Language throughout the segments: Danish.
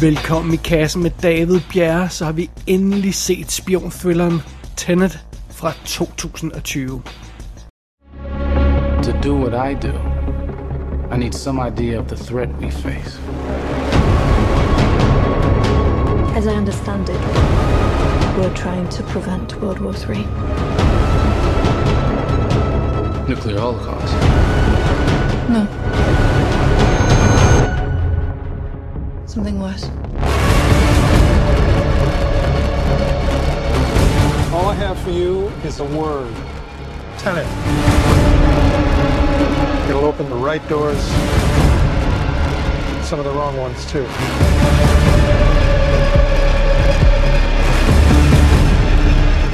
Velkommen i kassen med David Bjerre, så har vi endelig set spionthrilleren Tenet fra 2020. To do what I do, I need some idea of the threat we face. As I understand it, we're trying to prevent World War III. Nuclear holocaust. No. Something worse. All I have for you is a word. Tenant. It'll open the right doors, some of the wrong ones too. You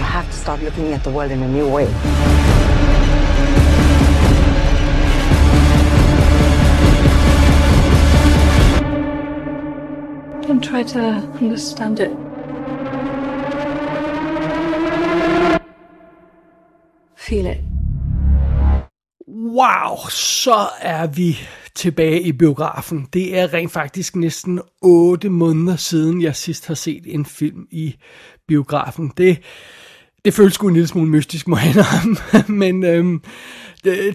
have to start looking at the world in a new way. And try to understand it. Feel it. Wow, så er vi tilbage i biografen. Det er rent faktisk næsten 8 måneder siden, jeg sidst har set en film i biografen. Det, det føles sgu en lille smule mystisk, må jeg indrømme. Men øhm,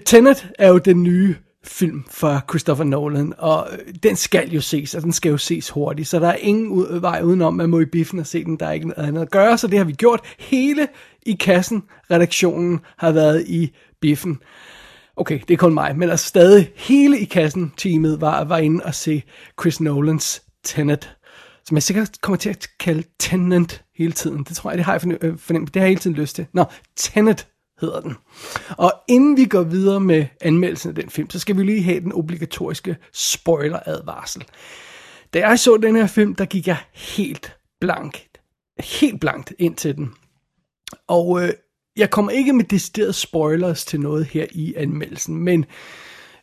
Tenet er jo den nye film fra Christopher Nolan, og den skal jo ses, og den skal jo ses hurtigt, så der er ingen ud, vej udenom, man må i biffen og se den, der er ikke noget andet at gøre, så det har vi gjort. Hele i kassen, redaktionen har været i biffen. Okay, det er kun mig, men altså stadig hele i kassen teamet var, var inde og se Chris Nolans Tenet, som jeg sikkert kommer til at kalde Tenant hele tiden. Det tror jeg, det har jeg fornem- øh, fornemt. Det har jeg hele tiden lyst til. Nå, Tenet hedder den. Og inden vi går videre med anmeldelsen af den film, så skal vi lige have den obligatoriske spoiler-advarsel. Da jeg så den her film, der gik jeg helt blank, helt blankt ind til den. Og øh, jeg kommer ikke med deciderede spoilers til noget her i anmeldelsen, men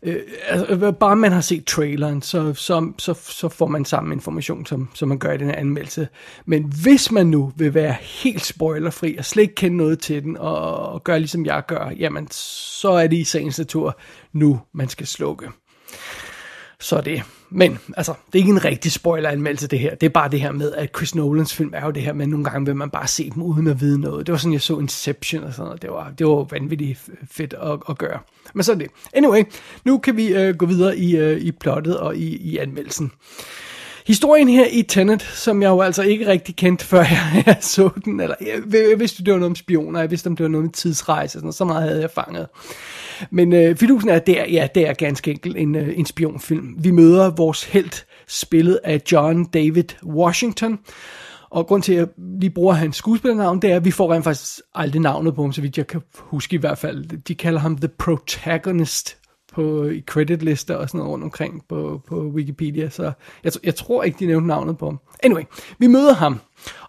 øh, altså, øh, bare man har set traileren, så, så, så, så får man samme information, som, som man gør i den her anmeldelse. Men hvis man nu vil være helt spoilerfri og slet ikke kende noget til den, og, og gøre ligesom jeg gør, jamen så er det i sagens natur nu, man skal slukke. Så er det. Men altså, det er ikke en rigtig spoiler-anmeldelse det her. Det er bare det her med, at Chris Nolans film er jo det her med, at nogle gange vil man bare se dem uden at vide noget. Det var sådan, jeg så Inception og sådan noget. Det var, det var vanvittigt fedt at, at gøre. Men så er det. Anyway, nu kan vi øh, gå videre i, øh, i plottet og i, i anmeldelsen. Historien her i Tenet, som jeg jo altså ikke rigtig kendte, før jeg, jeg så den, eller jeg, jeg vidste, det var noget om spioner, jeg vidste, om det var noget med tidsrejse, sådan, så meget havde jeg fanget. Men øh, fidusen er, der, ja, det er ganske enkelt en, øh, en spionfilm. Vi møder vores helt spillet af John David Washington, og grund til, at jeg lige bruger hans skuespillernavn, det er, at vi får rent faktisk aldrig navnet på ham, så vidt jeg kan huske i hvert fald. De kalder ham The Protagonist på, øh, i creditlister og sådan noget rundt omkring på, på Wikipedia, så jeg, jeg tror ikke, de nævnte navnet på ham. Anyway, vi møder ham,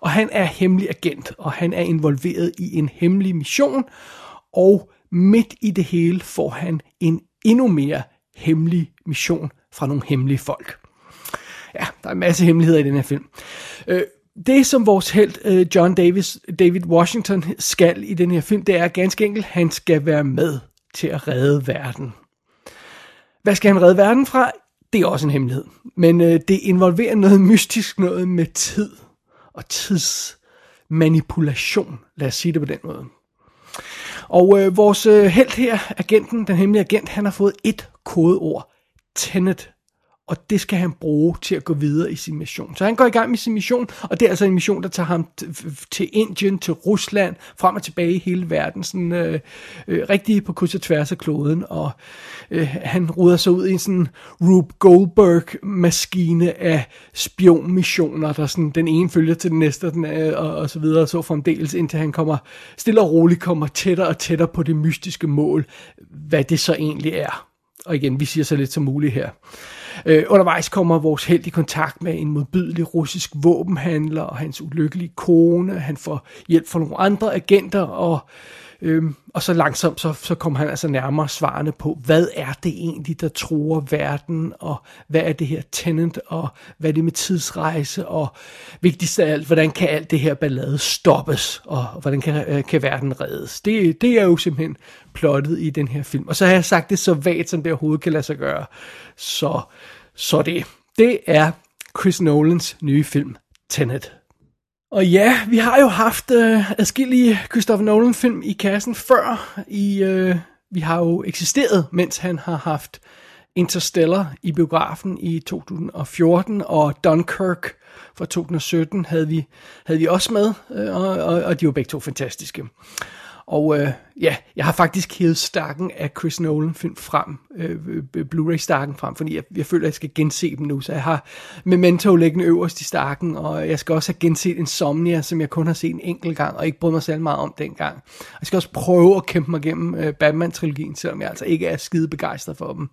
og han er hemmelig agent, og han er involveret i en hemmelig mission, og midt i det hele får han en endnu mere hemmelig mission fra nogle hemmelige folk. Ja, der er en masse hemmeligheder i den her film. Øh, det, som vores held øh, John Davis, David Washington skal i den her film, det er ganske enkelt, han skal være med til at redde verden. Hvad skal han redde verden fra? Det er også en hemmelighed. Men øh, det involverer noget mystisk, noget med tid og tidsmanipulation. Lad os sige det på den måde. Og øh, vores øh, held her, agenten, den hemmelige agent, han har fået et kodeord. Tenet. Og det skal han bruge til at gå videre i sin mission. Så han går i gang med sin mission, og det er altså en mission, der tager ham til Indien, til Rusland, frem og tilbage i hele verden, sådan øh, øh, rigtig på kryds og tværs af kloden, og øh, han ruder sig ud i en sådan Rube Goldberg-maskine af spionmissioner, der sådan, den ene følger til den næste, og, den, øh, og, og så videre, og så fremdeles, indtil han kommer stille og roligt kommer tættere og tættere på det mystiske mål, hvad det så egentlig er. Og igen, vi siger så lidt som muligt her. Øh, undervejs kommer vores held i kontakt med en modbydelig russisk våbenhandler og hans ulykkelige kone. Han får hjælp fra nogle andre agenter, og, øh, og så langsomt så, så kommer han altså nærmere svarende på, hvad er det egentlig, der tror verden, og hvad er det her tenant, og hvad er det med tidsrejse, og vigtigst af alt, hvordan kan alt det her ballade stoppes, og hvordan kan, øh, kan verden reddes. Det, det er jo simpelthen plottet i den her film. Og så har jeg sagt det så vagt, som det overhovedet kan lade sig gøre. Så, så det, det er Chris Nolans nye film, Tenet. Og ja, vi har jo haft øh, adskillige Christopher Nolan-film i kassen før. I, øh, vi har jo eksisteret, mens han har haft Interstellar i biografen i 2014, og Dunkirk fra 2017 havde vi, havde vi også med, øh, og, og, og de var begge to fantastiske. Og øh, ja, jeg har faktisk hævet stakken af Chris Nolan film frem, øh, øh, Blu-ray-stakken frem, fordi jeg, jeg føler, at jeg skal gense dem nu. Så jeg har Memento liggende øverst i stakken, og jeg skal også have genset Insomnia, som jeg kun har set en enkelt gang, og ikke brød mig selv meget om dengang. Jeg skal også prøve at kæmpe mig igennem øh, Batman-trilogien, selvom jeg altså ikke er skide begejstret for dem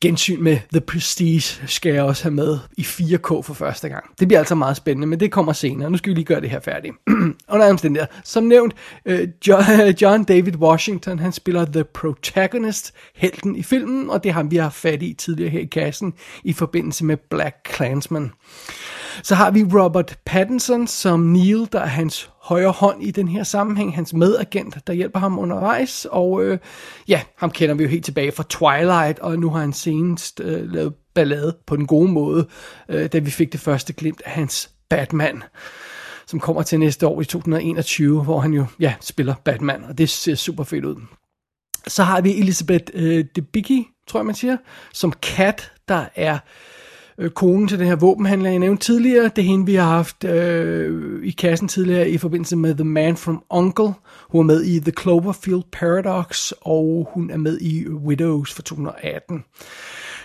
gensyn med The Prestige skal jeg også have med i 4K for første gang. Det bliver altså meget spændende, men det kommer senere. Nu skal vi lige gøre det her færdigt. Under der. Som nævnt, øh, John David Washington, han spiller The Protagonist, helten i filmen, og det har vi haft fat i tidligere her i kassen i forbindelse med Black Clansman. Så har vi Robert Pattinson som Neil, der er hans højre hånd i den her sammenhæng, hans medagent, der hjælper ham undervejs, og øh, ja, ham kender vi jo helt tilbage fra Twilight, og nu har han senest øh, lavet ballade på den gode måde, øh, da vi fik det første glimt af hans Batman som kommer til næste år i 2021, hvor han jo ja, spiller Batman, og det ser super fedt ud. Så har vi Elizabeth øh, Debicki, tror jeg man siger, som Cat, der er øh, Øh, konen til den her våbenhandler, jeg nævnte tidligere. Det er hende, vi har haft øh, i kassen tidligere i forbindelse med The Man from Uncle. Hun er med i The Cloverfield Paradox, og hun er med i Widows for 2018.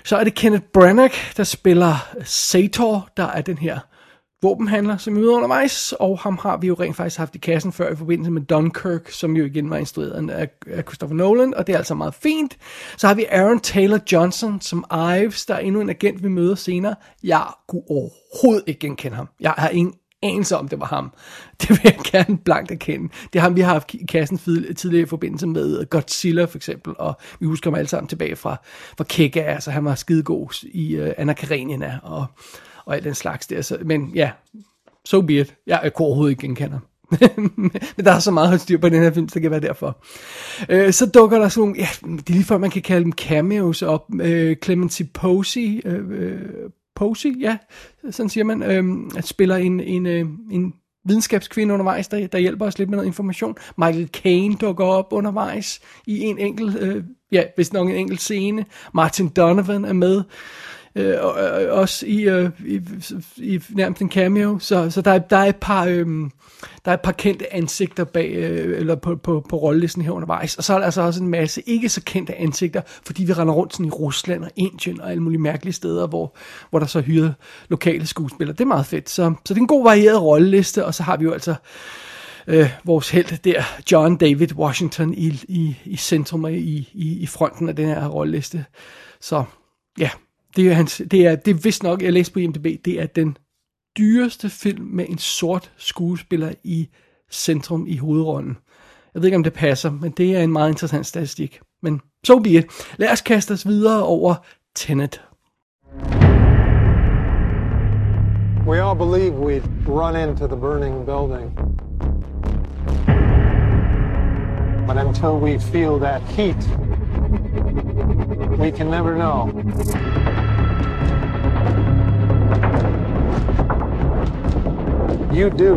Så er det Kenneth Branagh, der spiller Sator, der er den her våbenhandler, som vi møder undervejs, og ham har vi jo rent faktisk haft i kassen før i forbindelse med Dunkirk, som jo igen var instrueret af, af Christopher Nolan, og det er altså meget fint. Så har vi Aaron Taylor Johnson som Ives, der er endnu en agent, vi møder senere. Jeg kunne overhovedet ikke genkende ham. Jeg har ingen anelse om, det var ham. Det vil jeg gerne blankt erkende. Det er ham, vi har haft i kassen tidligere i forbindelse med Godzilla for eksempel, og vi husker ham alle sammen tilbage fra, fra Kika, altså han var skidegod i uh, Anna Karenina, og og alt den slags der. Så, men ja, so be it. Jeg kunne overhovedet ikke genkender. men der er så meget styr på den her film, så det kan være derfor. Øh, så dukker der sådan nogle, ja, det er lige før man kan kalde dem cameos op. Øh, Clemency Posey, øh, øh, Posey, ja, sådan siger man, øh, spiller en, en, øh, en videnskabskvinde undervejs, der, der hjælper os lidt med noget information. Michael Caine dukker op undervejs i en enkelt, øh, ja, hvis nok en enkelt scene. Martin Donovan er med øh, og også i, øh, i, i nærmest en cameo, så, så der, der er et par øh, der er et par kendte ansigter bag, øh, eller på, på, på rollelisten her undervejs, og så er der altså også en masse ikke så kendte ansigter, fordi vi render rundt sådan i Rusland og Indien og alle mulige mærkelige steder, hvor, hvor der så hyrer lokale skuespillere. Det er meget fedt, så, så det er en god varieret rolleliste, og så har vi jo altså øh, vores held der, John David Washington, i, i, i centrum, i, i, i fronten af den her rolleliste. Så ja, det er, hans, det er, det er vist nok, jeg læste på IMDb, det er den dyreste film med en sort skuespiller i centrum i hovedrollen. Jeg ved ikke, om det passer, men det er en meget interessant statistik. Men so be it. Lad os kaste os videre over Tenet. We all believe we'd run into the burning building. But until we feel that heat, we can never know. You do.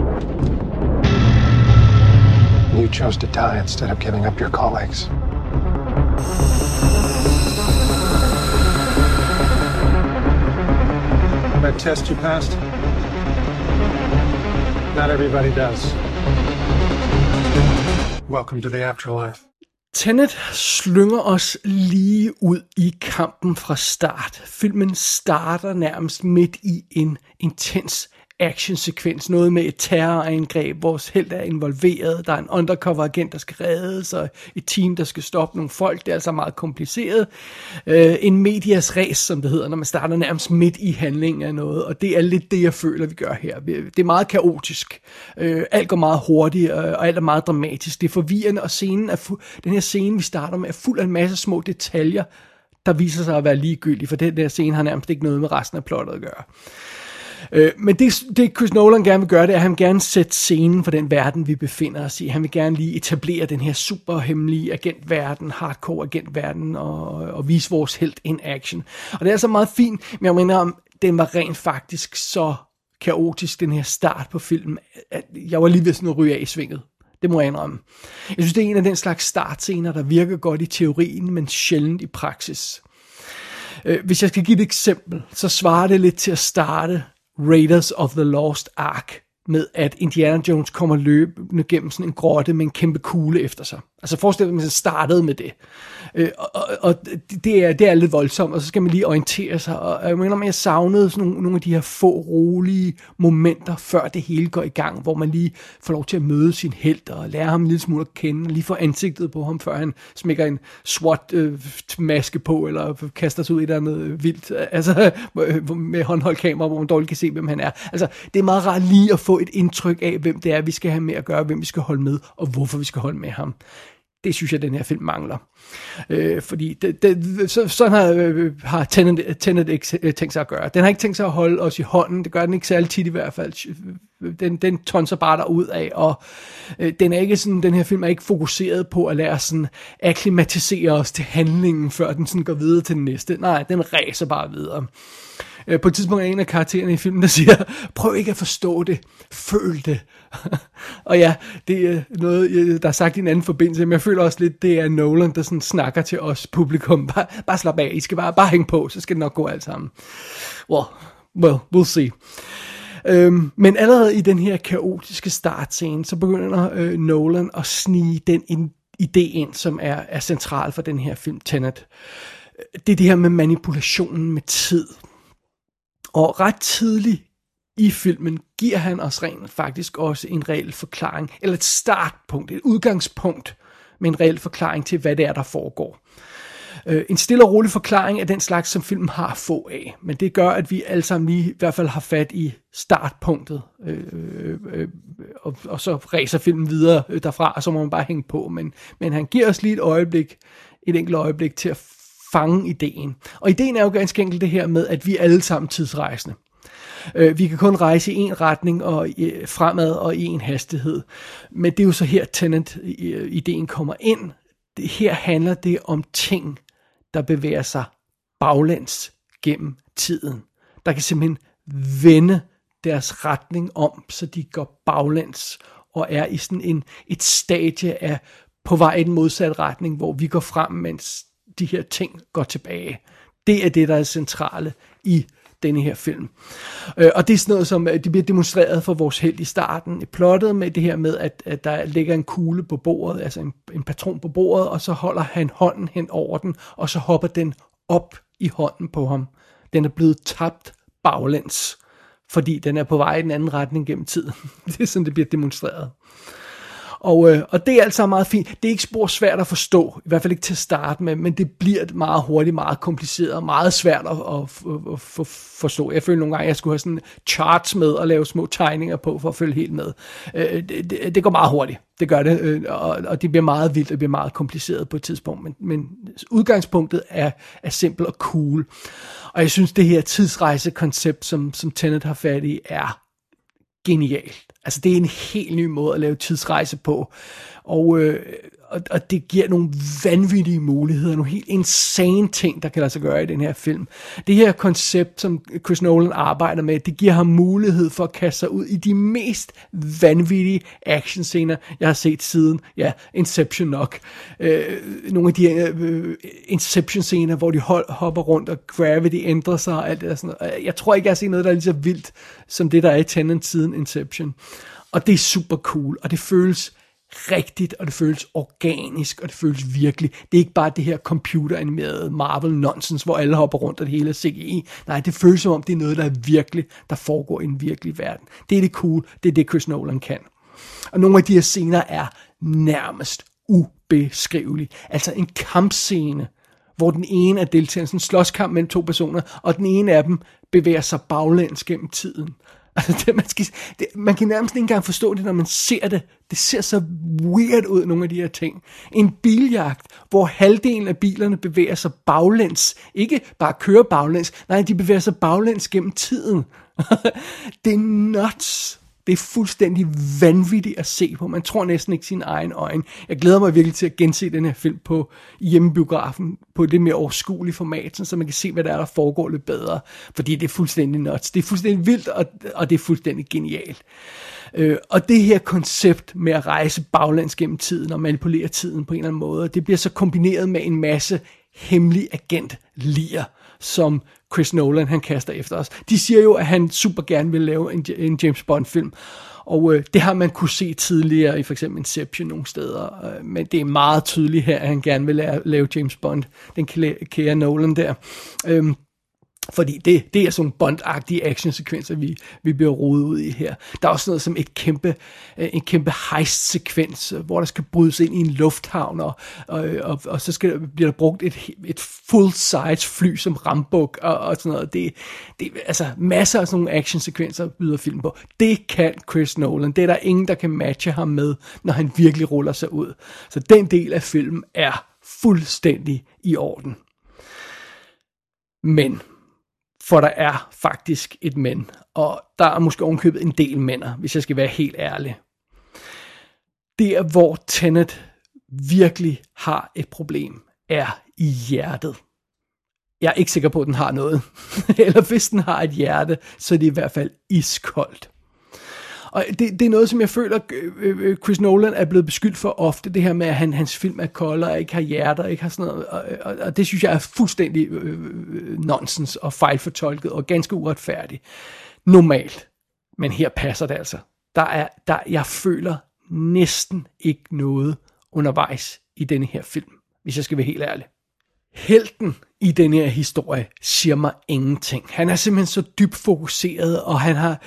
You chose to die instead of giving up your colleagues. That test you passed? Not everybody does. Welcome to the afterlife. Tenet slynger os lige ud i kampen fra start. Filmen starter nærmest midt i en intens actionsekvens, noget med et terrorangreb, vores held er involveret, der er en undercover agent, der skal reddes, og et team, der skal stoppe nogle folk, det er altså meget kompliceret. Øh, en medias race, som det hedder, når man starter nærmest midt i handlingen af noget, og det er lidt det, jeg føler, vi gør her. Det er meget kaotisk. Øh, alt går meget hurtigt, øh, og alt er meget dramatisk. Det er forvirrende, og scenen er den her scene, vi starter med, er fuld af en masse små detaljer, der viser sig at være ligegyldige, for den der scene har nærmest ikke noget med resten af plottet at gøre. Øh, men det, det Chris Nolan gerne vil gøre, det er, at han gerne sætte scenen for den verden, vi befinder os i. Han vil gerne lige etablere den her super hemmelige agentverden, hardcore agentverden, og, og vise vores helt in action. Og det er altså meget fint, men jeg mener, om den var rent faktisk så kaotisk, den her start på filmen, at jeg var lige ved sådan at ryge af i svinget. Det må jeg indrømme. Jeg synes, det er en af den slags startscener, der virker godt i teorien, men sjældent i praksis. Øh, hvis jeg skal give et eksempel, så svarer det lidt til at starte Raiders of the Lost Ark med, at Indiana Jones kommer løbende gennem sådan en grotte med en kæmpe kugle efter sig. Altså forestil dig, at man startede med det. Øh, og, og det, er, det er lidt voldsomt, og så skal man lige orientere sig. Og jeg mener, jeg savnede sådan nogle, nogle af de her få rolige momenter, før det hele går i gang, hvor man lige får lov til at møde sin held og lære ham en lille smule at kende, lige få ansigtet på ham, før han smækker en SWAT-maske øh, på, eller kaster sig ud i et eller andet øh, vildt, øh, altså med håndholdt kamera, hvor man dårligt kan se, hvem han er. Altså, det er meget rart lige at få et indtryk af, hvem det er, vi skal have med at gøre, hvem vi skal holde med, og hvorfor vi skal holde med ham. Det synes jeg, den her film mangler. Øh, fordi det, det, så, sådan har, øh, har Tenet, Tenet ikke øh, tænkt sig at gøre. Den har ikke tænkt sig at holde os i hånden. Det gør den ikke særlig tit i hvert fald. Den, den tonser bare ud af, og øh, den er ikke sådan, den her film er ikke fokuseret på at lade os sådan akklimatisere os til handlingen, før den sådan går videre til den næste. Nej, den ræser bare videre. Øh, på et tidspunkt er en af karaktererne i filmen, der siger, prøv ikke at forstå det, føl det. og ja, det er noget, øh, der er sagt i en anden forbindelse, men jeg føler også lidt, det er Nolan, der sådan snakker til os publikum. Bare, bare slap af, I skal bare, bare hænge på, så skal det nok gå alt sammen. Well, well, we'll see. Øhm, men allerede i den her kaotiske startscene, så begynder øh, Nolan at snige den in, idé ind, som er, er central for den her film, Tenet. Øh, det er det her med manipulationen med tid. Og ret tidligt i filmen giver han os rent faktisk også en reel forklaring, eller et startpunkt, et udgangspunkt med en reel forklaring til, hvad det er, der foregår. Øh, en stille og rolig forklaring af den slags, som filmen har få af, men det gør, at vi alle sammen lige i hvert fald har fat i startpunktet, øh, øh, øh og, og så ræser filmen videre øh, derfra, og så må man bare hænge på, men, men han giver os lige et øjeblik, et enkelt øjeblik til at fange ideen. Og ideen er jo ganske enkelt det her med, at vi er alle sammen tidsrejsende. Øh, vi kan kun rejse i en retning og øh, fremad og i en hastighed. Men det er jo så her Tenant-ideen øh, kommer ind. Det, Her handler det om ting, der bevæger sig baglæns gennem tiden. Der kan simpelthen vende deres retning om, så de går baglæns og er i sådan en, et stadie af på vej i den modsatte retning, hvor vi går frem, mens de her ting går tilbage. Det er det, der er centrale i denne her film. Øh, og det er sådan noget, som øh, det bliver demonstreret for vores held i starten. Plottet med det her med, at, at der ligger en kugle på bordet, altså en, en patron på bordet, og så holder han hånden hen over den, og så hopper den op i hånden på ham. Den er blevet tabt baglæns, fordi den er på vej i den anden retning gennem tiden. det er sådan, det bliver demonstreret. Og, øh, og det er altså meget fint. Det er ikke spor svært at forstå, i hvert fald ikke til at starte med, men det bliver meget hurtigt, meget kompliceret og meget svært at, at, at, at forstå. Jeg føler nogle gange, at jeg skulle have sådan charts med og lave små tegninger på for at følge helt med. Øh, det, det, det går meget hurtigt. Det gør det, øh, og, og det bliver meget vildt, og bliver meget kompliceret på et tidspunkt, men, men udgangspunktet er, er simpelt og cool. Og jeg synes, det her tidsrejsekoncept, som, som Tenet har fat i, er genialt. Altså det er en helt ny måde at lave tidsrejse på. Og, øh, og, og det giver nogle vanvittige muligheder, nogle helt insane ting, der kan lade sig gøre i den her film. Det her koncept, som Chris Nolan arbejder med, det giver ham mulighed for at kaste sig ud i de mest vanvittige actionscener, jeg har set siden, ja, Inception nok. Øh, nogle af de øh, Inception-scener, hvor de hold, hopper rundt, og gravity ændrer sig, og alt det der sådan noget. Jeg tror ikke, jeg har set noget, der er lige så vildt, som det, der er i Tenet siden Inception. Og det er super cool, og det føles rigtigt, og det føles organisk, og det føles virkelig. Det er ikke bare det her computeranimerede Marvel nonsense, hvor alle hopper rundt, og det hele er CGI. Nej, det føles som om, det er noget, der er virkelig, der foregår i en virkelig verden. Det er det cool, det er det Chris Nolan kan. Og nogle af de her scener er nærmest ubeskrivelige. Altså en kampscene, hvor den ene af deltagerne, sådan en slåskamp mellem to personer, og den ene af dem bevæger sig baglæns gennem tiden. Altså, det, man, skal, det, man kan nærmest ikke engang forstå det, når man ser det. Det ser så weird ud, nogle af de her ting. En biljagt, hvor halvdelen af bilerne bevæger sig baglæns. Ikke bare kører baglæns, nej, de bevæger sig baglæns gennem tiden. det er nuts. Det er fuldstændig vanvittigt at se på. Man tror næsten ikke sin egen øjne. Jeg glæder mig virkelig til at gense den her film på hjemmebiografen på det mere overskuelige format, så man kan se, hvad der er, der foregår lidt bedre. Fordi det er fuldstændig nuts. Det er fuldstændig vildt, og, og det er fuldstændig genialt. Øh, og det her koncept med at rejse baglands gennem tiden og manipulere tiden på en eller anden måde, det bliver så kombineret med en masse hemmelig agent lier som Chris Nolan han kaster efter os. De siger jo, at han super gerne vil lave en, en James Bond film. Og øh, det har man kunne se tidligere i for eksempel Inception nogle steder. Øh, men det er meget tydeligt her, at han gerne vil lave, lave James Bond. Den kære Nolan der. Øh, fordi det, det er sådan bondagtige actionsekvenser, vi, vi bliver rodet ud i her. Der er også noget som et kæmpe, øh, en kæmpe heist-sekvens, hvor der skal brydes ind i en lufthavn, og, og, og, og så skal, bliver der brugt et, et full-size fly som rambuk, og, og sådan noget. Det, det, altså masser af sådan nogle actionsekvenser byder film på. Det kan Chris Nolan. Det er der ingen, der kan matche ham med, når han virkelig ruller sig ud. Så den del af filmen er fuldstændig i orden. Men for der er faktisk et men, og der er måske ovenkøbet en del mænder, hvis jeg skal være helt ærlig. Det er, hvor Tenet virkelig har et problem, er i hjertet. Jeg er ikke sikker på, at den har noget. Eller hvis den har et hjerte, så er det i hvert fald iskoldt. Og det, det er noget, som jeg føler, øh, øh, øh, Chris Nolan er blevet beskyldt for ofte, det her med, at han, hans film er kolde og ikke har hjerter, ikke har sådan noget, og, og, og det synes jeg er fuldstændig øh, øh, nonsens og fejlfortolket og ganske uretfærdigt. Normalt. Men her passer det altså. Der er, der, jeg føler næsten ikke noget undervejs i denne her film, hvis jeg skal være helt ærlig. Helten i den her historie siger mig ingenting. Han er simpelthen så dybt fokuseret, og han har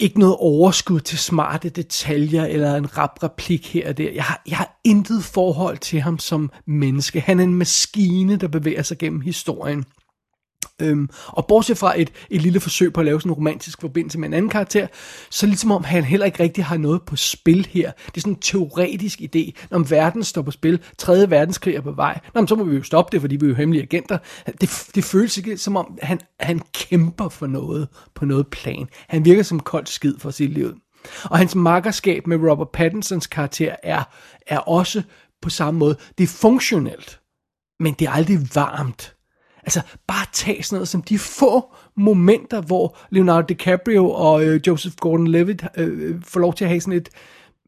ikke noget overskud til smarte detaljer eller en rap replik her og der. Jeg har, jeg har intet forhold til ham som menneske. Han er en maskine, der bevæger sig gennem historien. Øhm, og bortset fra et, et lille forsøg på at lave sådan en romantisk forbindelse med en anden karakter, så ligesom om han heller ikke rigtig har noget på spil her. Det er sådan en teoretisk idé. Når verden står på spil, 3. verdenskrig er på vej, Nå, så må vi jo stoppe det, fordi vi er jo hemmelige agenter. Det, det føles ikke som om, han, han kæmper for noget på noget plan. Han virker som koldt skid for sit liv. Og hans makkerskab med Robert Pattinsons karakter er, er også på samme måde. Det er funktionelt, men det er aldrig varmt. Altså, bare tag sådan noget som de få momenter, hvor Leonardo DiCaprio og øh, Joseph Gordon-Levitt øh, øh får lov til at have sådan et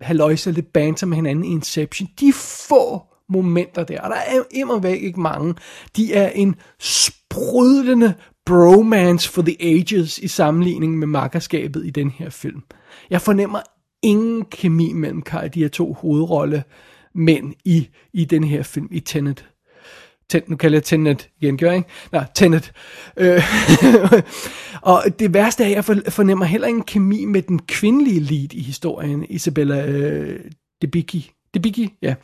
haløjse, lidt banter med hinanden i Inception. De få momenter der, og der er jo væk ikke mange, de er en sprudlende bromance for the ages i sammenligning med makkerskabet i den her film. Jeg fornemmer ingen kemi mellem de her to hovedrolle mænd i, i den her film, i Tenet. Ten, nu kalder jeg Tenet igen, gør jeg ikke? Nej, Tenet. Øh, og det værste er, at jeg fornemmer heller ingen kemi med den kvindelige lead i historien, Isabella øh, Debicki. Debicki, ja.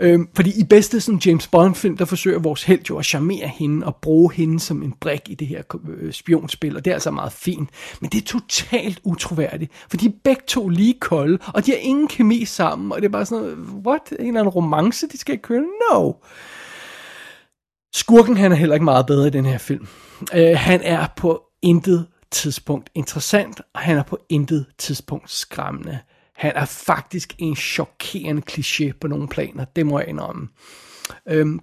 Øh, fordi i bedste sådan James Bond-film, der forsøger vores held jo at charmere hende og bruge hende som en brik i det her øh, spionspil, og det er altså meget fint. Men det er totalt utroværdigt, for de er begge to lige kolde, og de har ingen kemi sammen, og det er bare sådan noget, what? En eller anden romance, de skal køre? No! Skurken han er heller ikke meget bedre i den her film. Øh, han er på intet tidspunkt interessant, og han er på intet tidspunkt skræmmende. Han er faktisk en chokerende kliché på nogle planer, det må jeg indrømme. Øhm,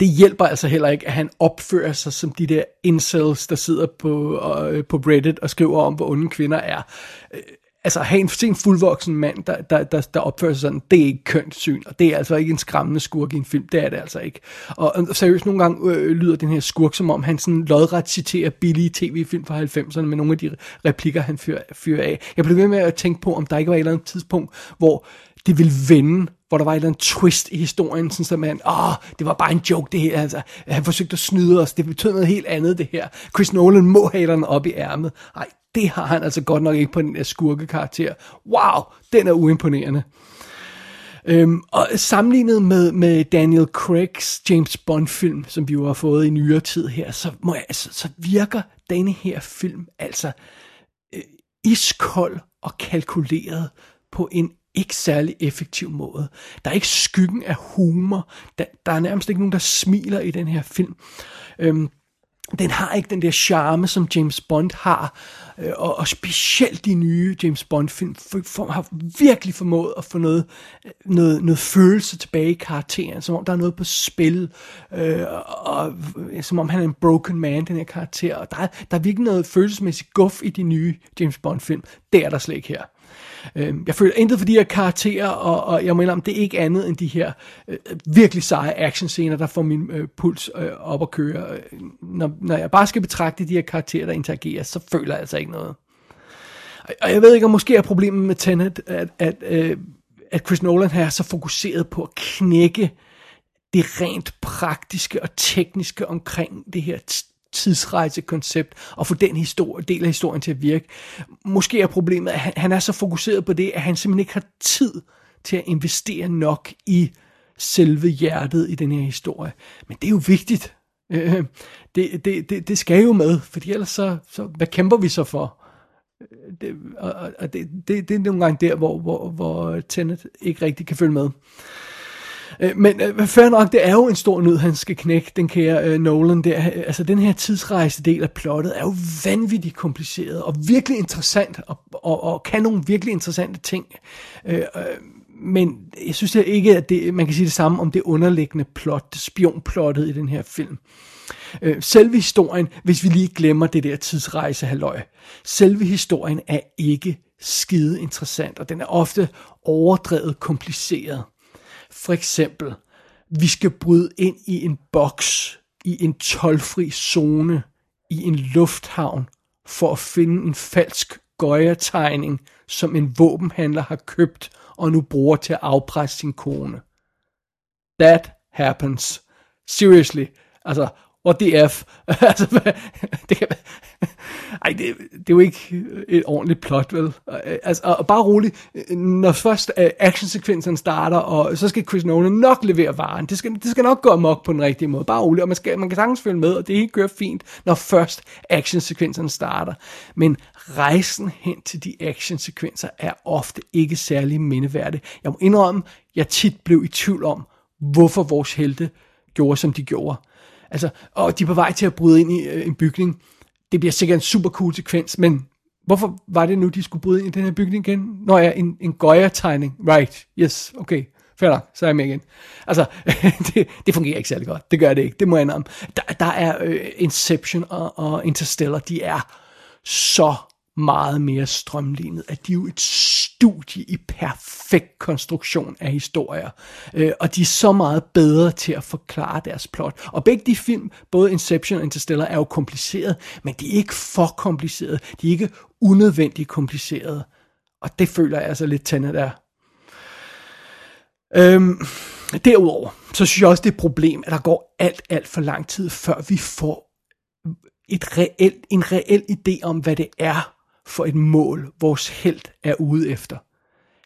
det hjælper altså heller ikke, at han opfører sig som de der incels, der sidder på, øh, på Reddit og skriver om, hvor onde kvinder er. Øh, altså have en, en fuldvoksen mand, der, der, der, der opfører sig sådan, det er ikke kønt syn, og det er altså ikke en skræmmende skurk i en film, det er det altså ikke. Og, og seriøst, nogle gange øh, lyder den her skurk, som om han sådan lodret citerer billige tv-film fra 90'erne med nogle af de replikker, han fyrer, fyr af. Jeg blev ved med at tænke på, om der ikke var et eller andet tidspunkt, hvor det ville vende, hvor der var et eller andet twist i historien, sådan så man, åh, det var bare en joke det her, altså, han forsøgte at snyde os, det betød noget helt andet det her. Chris Nolan må have den op i ærmet. Nej, det har han altså godt nok ikke på den der skurkekarakter. Wow, den er uimponerende. Øhm, og sammenlignet med, med Daniel Craigs James Bond film, som vi jo har fået i nyere tid her, så, må jeg, altså, så virker denne her film altså øh, iskold og kalkuleret på en ikke særlig effektiv måde. Der er ikke skyggen af humor. Der, der er nærmest ikke nogen, der smiler i den her film. Øhm, den har ikke den der charme, som James Bond har, øh, og, og specielt de nye James Bond-film for, for, har virkelig formået at få noget, noget, noget følelse tilbage i karakteren, som om der er noget på spil, øh, og, og som om han er en broken man, den her karakter, og der er, der er virkelig noget følelsesmæssigt guf i de nye James Bond-film. Det er der slet ikke her. Øh, jeg føler intet for de her karakterer, og, og jeg mener, om det er ikke andet end de her øh, virkelig seje actionscener, der får min øh, puls øh, op at køre. Øh, når, når jeg bare skal betragte de her karakterer, der interagerer, så føler jeg altså ikke noget. Og jeg ved ikke, om måske er problemet med Tenet, at, at, øh, at Chris Nolan her er så fokuseret på at knække det rent praktiske og tekniske omkring det her tidsrejsekoncept og få den historie, del af historien til at virke. Måske er problemet, at han, han er så fokuseret på det, at han simpelthen ikke har tid til at investere nok i selve hjertet i den her historie. Men det er jo vigtigt. Øh, det, det, det, det skal jo med, for ellers så, så hvad kæmper vi så for? Øh, det, og, og det, det, det er nogle gange der, hvor, hvor, hvor Tenet ikke rigtig kan følge med. Øh, men øh, fair nok, det er jo en stor nød, han skal knække, den kære øh, Nolan der. Øh, altså, den her tidsrejse del af plottet er jo vanvittigt kompliceret, og virkelig interessant, og, og, og kan nogle virkelig interessante ting. Øh, øh, men jeg synes ikke, at det, man kan sige det samme om det underliggende plot, det spionplottet i den her film. Øh, selve historien, hvis vi lige glemmer det der tidsrejse halløj, selve historien er ikke skide interessant, og den er ofte overdrevet kompliceret. For eksempel, vi skal bryde ind i en boks i en tolvfri zone i en lufthavn for at finde en falsk gøjertegning, som en våbenhandler har købt og nu bruger til at afpresse sin kone. That happens. Seriously. Altså, what the F? altså, det kan, ej, det, det er jo ikke et ordentligt plot, vel? Altså, og bare roligt, når først øh, actionsekvensen starter, og så skal Chris Nolan nok levere varen. Det skal, det skal nok gå amok på den rigtige måde. Bare roligt, og man, skal, man kan sagtens følge med, og det hele kører fint, når først actionsekvensen starter. Men rejsen hen til de actionsekvenser er ofte ikke særlig mindeværdig. Jeg må indrømme, jeg tit blev i tvivl om, hvorfor vores helte gjorde, som de gjorde. Altså, og de er på vej til at bryde ind i øh, en bygning, det bliver sikkert en super cool sekvens, men hvorfor var det nu, de skulle bryde ind i den her bygning igen? Når ja, en, en Goya-tegning. Right, yes, okay. Fair nok, så er jeg med igen. Altså, det, det fungerer ikke særlig godt. Det gør det ikke, det må jeg om. Der, der er øh, Inception og, og Interstellar, de er så meget mere strømlignet, at de er jo et studie i perfekt konstruktion af historier, øh, og de er så meget bedre til at forklare deres plot. Og begge de film, både Inception og Interstellar, er jo kompliceret, men de er ikke for komplicerede, de er ikke unødvendigt komplicerede, og det føler jeg altså lidt tændet der. Øhm, derudover, så synes jeg også, det er et problem, at der går alt, alt for lang tid, før vi får et reelt, en reel idé om, hvad det er, for et mål, vores held er ude efter.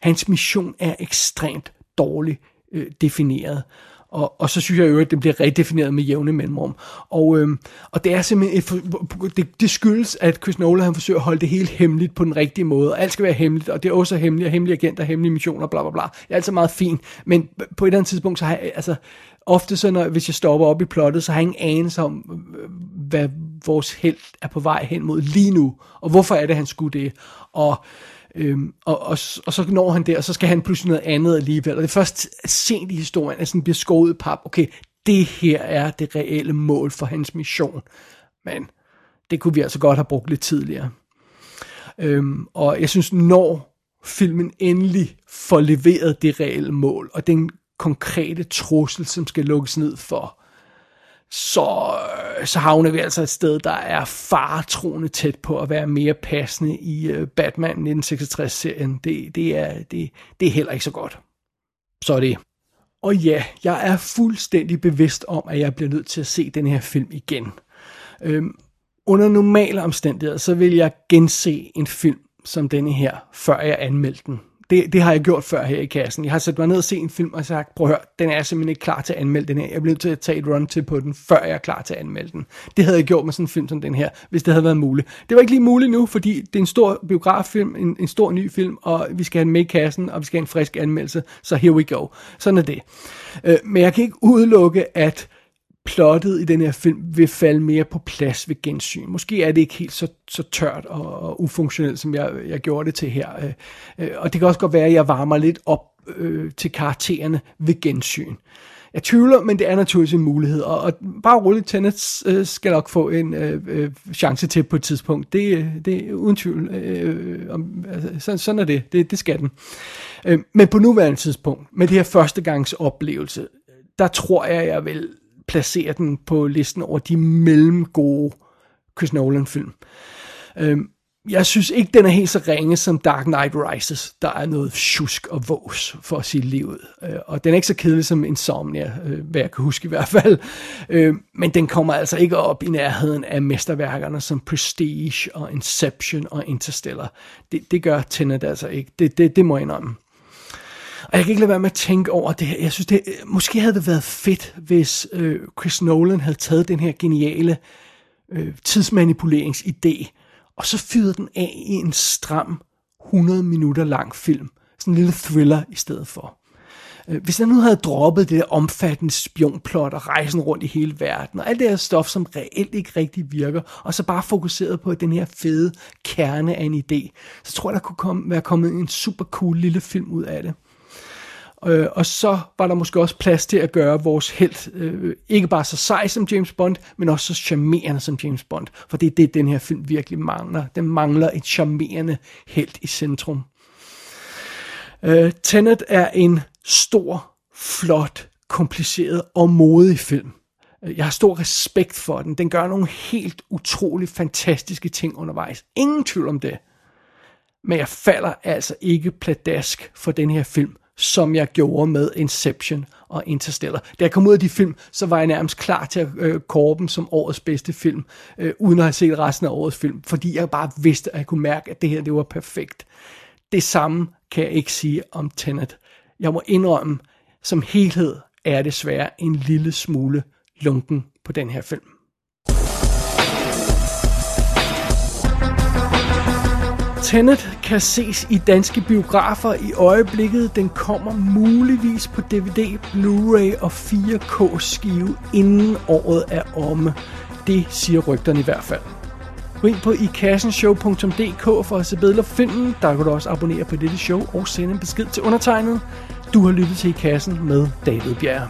Hans mission er ekstremt dårligt øh, defineret. Og, og så synes jeg jo, at det bliver redefineret med jævne mellemrum. Og, øhm, og det er simpelthen et, det, det skyldes, at Chris Nolan han forsøger at holde det hele hemmeligt på den rigtige måde. Alt skal være hemmeligt, og det er også hemmeligt, og hemmelige agenter, hemmelige missioner, bla bla bla. Det er altid meget fint, men på et eller andet tidspunkt, så har jeg, altså, ofte så, når, hvis jeg stopper op i plottet, så har jeg ingen anelse om, øh, hvad vores held er på vej hen mod lige nu, og hvorfor er det, han skulle det. Og Øhm, og, og, og så når han der, og så skal han pludselig noget andet alligevel. Og det er først sent i historien, at sådan bliver skåret pap. Okay, det her er det reelle mål for hans mission. Men det kunne vi altså godt have brugt lidt tidligere. Øhm, og jeg synes, når filmen endelig får leveret det reelle mål, og den konkrete trussel, som skal lukkes ned for, så, så havner vi altså et sted, der er faretroende tæt på at være mere passende i øh, Batman 1966-serien. Det, det, er, det, det er heller ikke så godt. Så er det. Og ja, jeg er fuldstændig bevidst om, at jeg bliver nødt til at se den her film igen. Øhm, under normale omstændigheder, så vil jeg gense en film som denne her, før jeg anmeldte den det, det har jeg gjort før her i kassen. Jeg har sat mig ned og set en film og sagt, prøv at høre, den er simpelthen ikke klar til at anmelde den her. Jeg bliver nødt til at tage et run til på den, før jeg er klar til at anmelde den. Det havde jeg gjort med sådan en film som den her, hvis det havde været muligt. Det var ikke lige muligt nu, fordi det er en stor biograffilm, en, en stor ny film, og vi skal have den med i kassen, og vi skal have en frisk anmeldelse, så here we go. Sådan er det. Øh, men jeg kan ikke udelukke, at plottet i den her film vil falde mere på plads ved gensyn. Måske er det ikke helt så, så tørt og, og ufunktionelt, som jeg, jeg gjorde det til her. Øh, øh, og det kan også godt være, at jeg varmer lidt op øh, til karaktererne ved gensyn. Jeg tvivler, men det er naturligvis en mulighed, og, og bare roligt, Tenet øh, skal nok få en øh, øh, chance til på et tidspunkt. Det, øh, det er uden tvivl. Øh, om, altså, sådan, sådan er det. det. Det skal den. Øh, men på nuværende tidspunkt, med det her første gangs oplevelse, der tror jeg, jeg vil placere den på listen over de mellemgode Chris Nolan-film. Øh, jeg synes ikke, den er helt så ringe som Dark Knight Rises. Der er noget tjusk og vås, for at sige livet. Øh, og den er ikke så kedelig som Insomnia, øh, hvad jeg kan huske i hvert fald. Øh, men den kommer altså ikke op i nærheden af mesterværkerne som Prestige og Inception og Interstellar. Det, det gør Tenet altså ikke. Det, det, det må jeg indrømme. Og jeg kan ikke lade være med at tænke over det her. Jeg synes, det, måske havde det været fedt, hvis øh, Chris Nolan havde taget den her geniale øh, tidsmanipuleringsidé, og så fyrede den af i en stram 100 minutter lang film. Sådan en lille thriller i stedet for. Øh, hvis han nu havde droppet det der omfattende spionplot og rejsen rundt i hele verden, og alt det her stof, som reelt ikke rigtig virker, og så bare fokuseret på den her fede kerne af en idé, så tror jeg, der kunne komme, være kommet en super cool lille film ud af det. Øh, og så var der måske også plads til at gøre vores held øh, ikke bare så sej som James Bond, men også så charmerende som James Bond. For det er det, den her film virkelig mangler. Den mangler et charmerende held i centrum. Øh, Tenet er en stor, flot, kompliceret og modig film. Øh, jeg har stor respekt for den. Den gør nogle helt utrolig fantastiske ting undervejs. Ingen tvivl om det. Men jeg falder altså ikke pladask for den her film, som jeg gjorde med Inception og Interstellar. Da jeg kom ud af de film, så var jeg nærmest klar til at øh, kåre dem som årets bedste film, øh, uden at have set resten af årets film, fordi jeg bare vidste, at jeg kunne mærke, at det her det var perfekt. Det samme kan jeg ikke sige om Tenet. Jeg må indrømme, som helhed er desværre en lille smule lunken på den her film. Tenet kan ses i danske biografer i øjeblikket. Den kommer muligvis på DVD, Blu-ray og 4K skive inden året er omme. Det siger rygterne i hvert fald. Gå ind på ikassenshow.dk for at se billeder filmen. Der kan du også abonnere på dette show og sende en besked til undertegnet. Du har lyttet til I Kassen med David Bjerg.